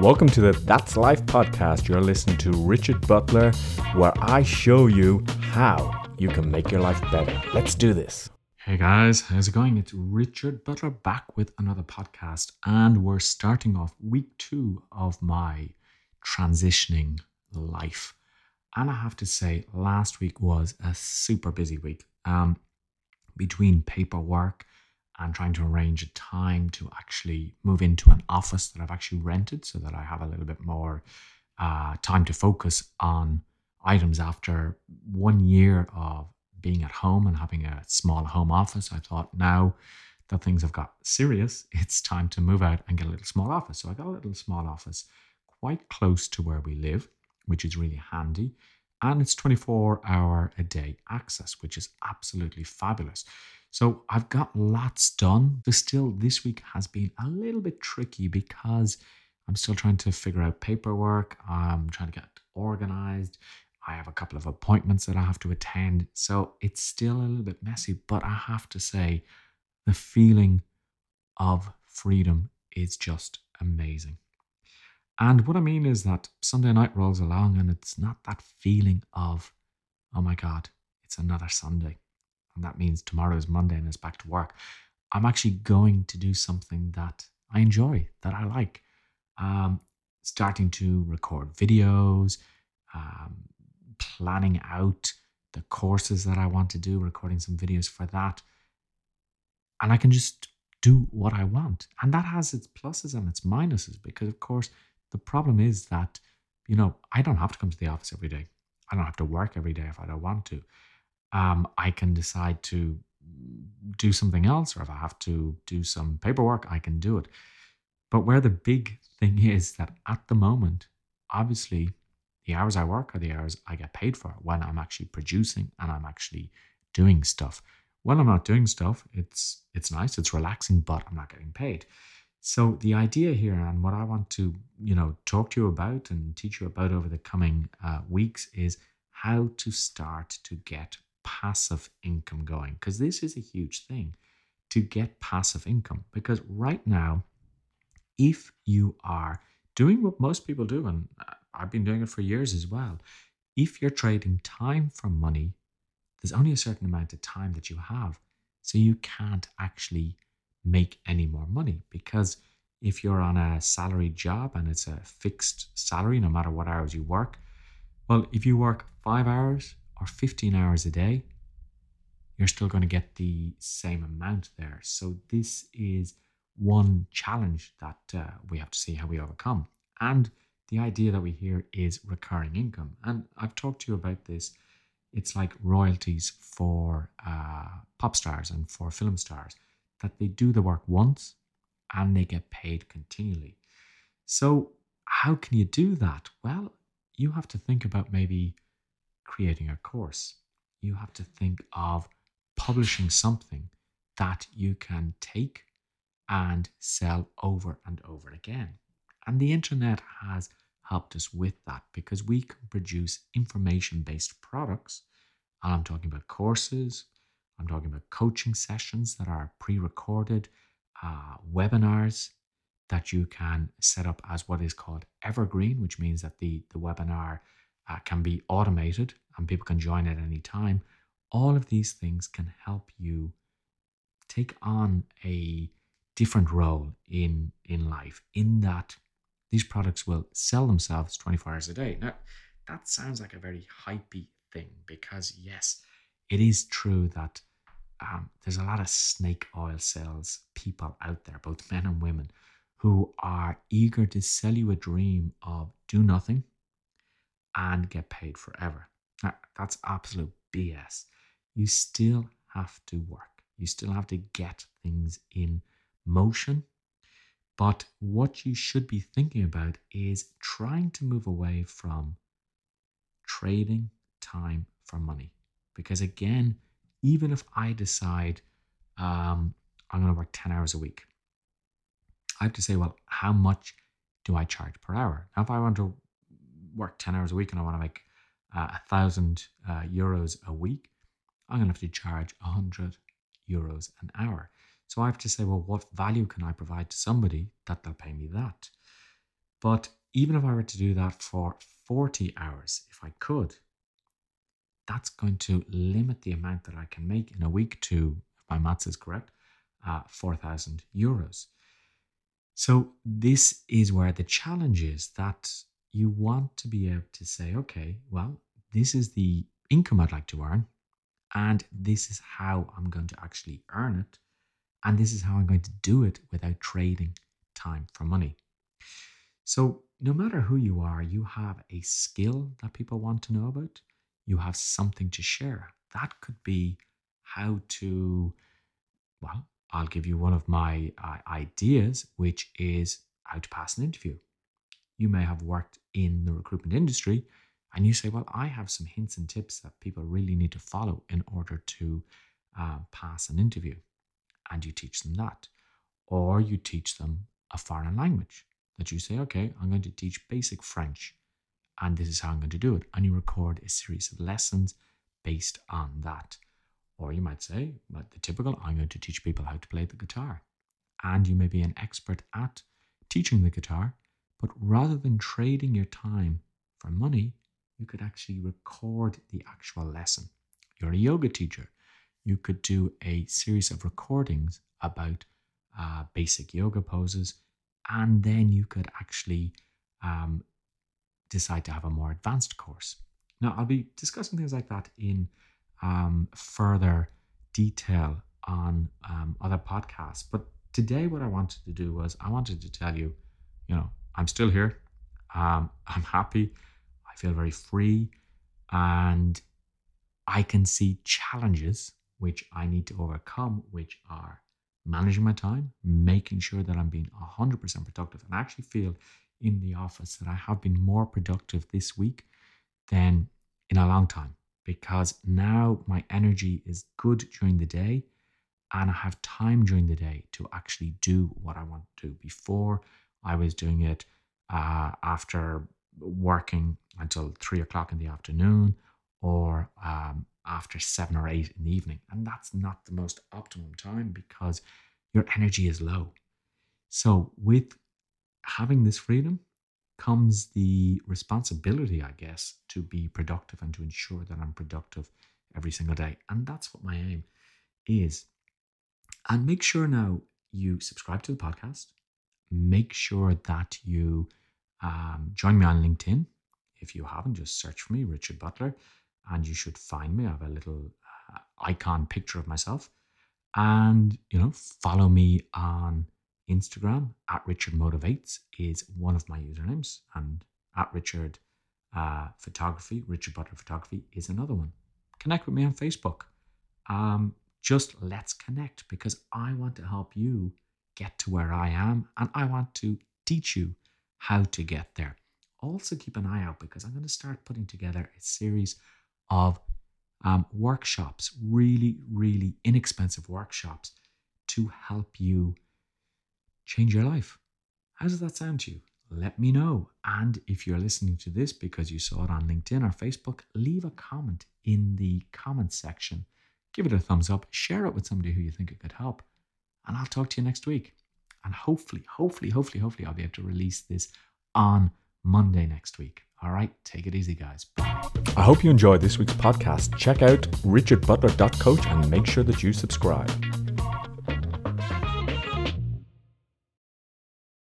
Welcome to the That's Life podcast. You're listening to Richard Butler, where I show you how you can make your life better. Let's do this. Hey guys, how's it going? It's Richard Butler back with another podcast, and we're starting off week two of my transitioning life. And I have to say, last week was a super busy week. Um, between paperwork and trying to arrange a time to actually move into an office that I've actually rented so that I have a little bit more uh, time to focus on items after one year of being at home and having a small home office. I thought now that things have got serious, it's time to move out and get a little small office. So I got a little small office quite close to where we live, which is really handy. And it's 24 hour a day access, which is absolutely fabulous. So I've got lots done. But still, this week has been a little bit tricky because I'm still trying to figure out paperwork. I'm trying to get organized. I have a couple of appointments that I have to attend. So it's still a little bit messy, but I have to say, the feeling of freedom is just amazing. And what I mean is that Sunday night rolls along and it's not that feeling of, oh my God, it's another Sunday and that means tomorrow is Monday and it's back to work. I'm actually going to do something that I enjoy, that I like. Um, starting to record videos, um, planning out the courses that I want to do, recording some videos for that. And I can just do what I want. And that has its pluses and its minuses because, of course, the problem is that, you know, I don't have to come to the office every day. I don't have to work every day if I don't want to um, I can decide to do something else, or if I have to do some paperwork, I can do it. But where the big thing is that at the moment, obviously, the hours I work are the hours I get paid for when I'm actually producing and I'm actually doing stuff. When I'm not doing stuff, it's it's nice, it's relaxing, but I'm not getting paid. So the idea here, and what I want to you know talk to you about and teach you about over the coming uh, weeks, is how to start to get passive income going because this is a huge thing to get passive income because right now if you are doing what most people do and uh, I've been doing it for years as well if you're trading time for money there's only a certain amount of time that you have so you can't actually make any more money because if you're on a salaried job and it's a fixed salary no matter what hours you work well if you work 5 hours or 15 hours a day, you're still going to get the same amount there. So, this is one challenge that uh, we have to see how we overcome. And the idea that we hear is recurring income. And I've talked to you about this. It's like royalties for uh, pop stars and for film stars, that they do the work once and they get paid continually. So, how can you do that? Well, you have to think about maybe creating a course. You have to think of publishing something that you can take and sell over and over again. And the internet has helped us with that because we can produce information based products. I'm talking about courses, I'm talking about coaching sessions that are pre recorded, uh, webinars that you can set up as what is called evergreen, which means that the, the webinar uh, can be automated and people can join at any time. All of these things can help you take on a different role in in life in that these products will sell themselves 24 hours a day now that sounds like a very hypey thing because yes it is true that um, there's a lot of snake oil sales people out there both men and women who are eager to sell you a dream of do nothing and get paid forever. That's absolute BS. You still have to work, you still have to get things in motion. But what you should be thinking about is trying to move away from trading time for money. Because again, even if I decide um, I'm going to work 10 hours a week, I have to say, well, how much do I charge per hour? Now, if I want to work 10 hours a week and I want to make uh, a thousand uh, euros a week, I'm going to have to charge 100 euros an hour. So I have to say, well, what value can I provide to somebody that they'll pay me that? But even if I were to do that for 40 hours, if I could, that's going to limit the amount that I can make in a week to, if my maths is correct, uh, 4,000 euros. So, this is where the challenge is that you want to be able to say, okay, well, this is the income I'd like to earn, and this is how I'm going to actually earn it, and this is how I'm going to do it without trading time for money. So, no matter who you are, you have a skill that people want to know about, you have something to share. That could be how to, well, I'll give you one of my uh, ideas, which is how to pass an interview. You may have worked in the recruitment industry and you say, Well, I have some hints and tips that people really need to follow in order to uh, pass an interview. And you teach them that. Or you teach them a foreign language that you say, Okay, I'm going to teach basic French and this is how I'm going to do it. And you record a series of lessons based on that. Or you might say, but the typical, I'm going to teach people how to play the guitar. And you may be an expert at teaching the guitar, but rather than trading your time for money, you could actually record the actual lesson. You're a yoga teacher. You could do a series of recordings about uh, basic yoga poses, and then you could actually um, decide to have a more advanced course. Now, I'll be discussing things like that in um, further detail on um, other podcasts. But today, what I wanted to do was I wanted to tell you, you know, I'm still here. Um, I'm happy. I feel very free. And I can see challenges which I need to overcome, which are managing my time, making sure that I'm being 100% productive. And I actually feel in the office that I have been more productive this week than in a long time because now my energy is good during the day and I have time during the day to actually do what I want to do. Before I was doing it uh, after working until three o'clock in the afternoon or um, after seven or eight in the evening. And that's not the most optimum time because your energy is low. So, with having this freedom comes the responsibility, I guess, to be productive and to ensure that I'm productive every single day. And that's what my aim is. And make sure now you subscribe to the podcast. Make sure that you um, join me on LinkedIn. If you haven't, just search for me, Richard Butler, and you should find me. I have a little uh, icon picture of myself. And, you know, follow me on Instagram at Richard Motivates is one of my usernames, and at Richard uh, Photography, Richard Butler Photography is another one. Connect with me on Facebook. Um, just let's connect because I want to help you get to where I am and I want to teach you how to get there. Also, keep an eye out because I'm going to start putting together a series of um, workshops, really, really inexpensive workshops to help you change your life. How does that sound to you? Let me know. And if you're listening to this because you saw it on LinkedIn or Facebook, leave a comment in the comments section. Give it a thumbs up, share it with somebody who you think it could help. And I'll talk to you next week. And hopefully, hopefully, hopefully, hopefully, I'll be able to release this on Monday next week. All right, take it easy, guys. I hope you enjoyed this week's podcast. Check out richardbutler.coach and make sure that you subscribe.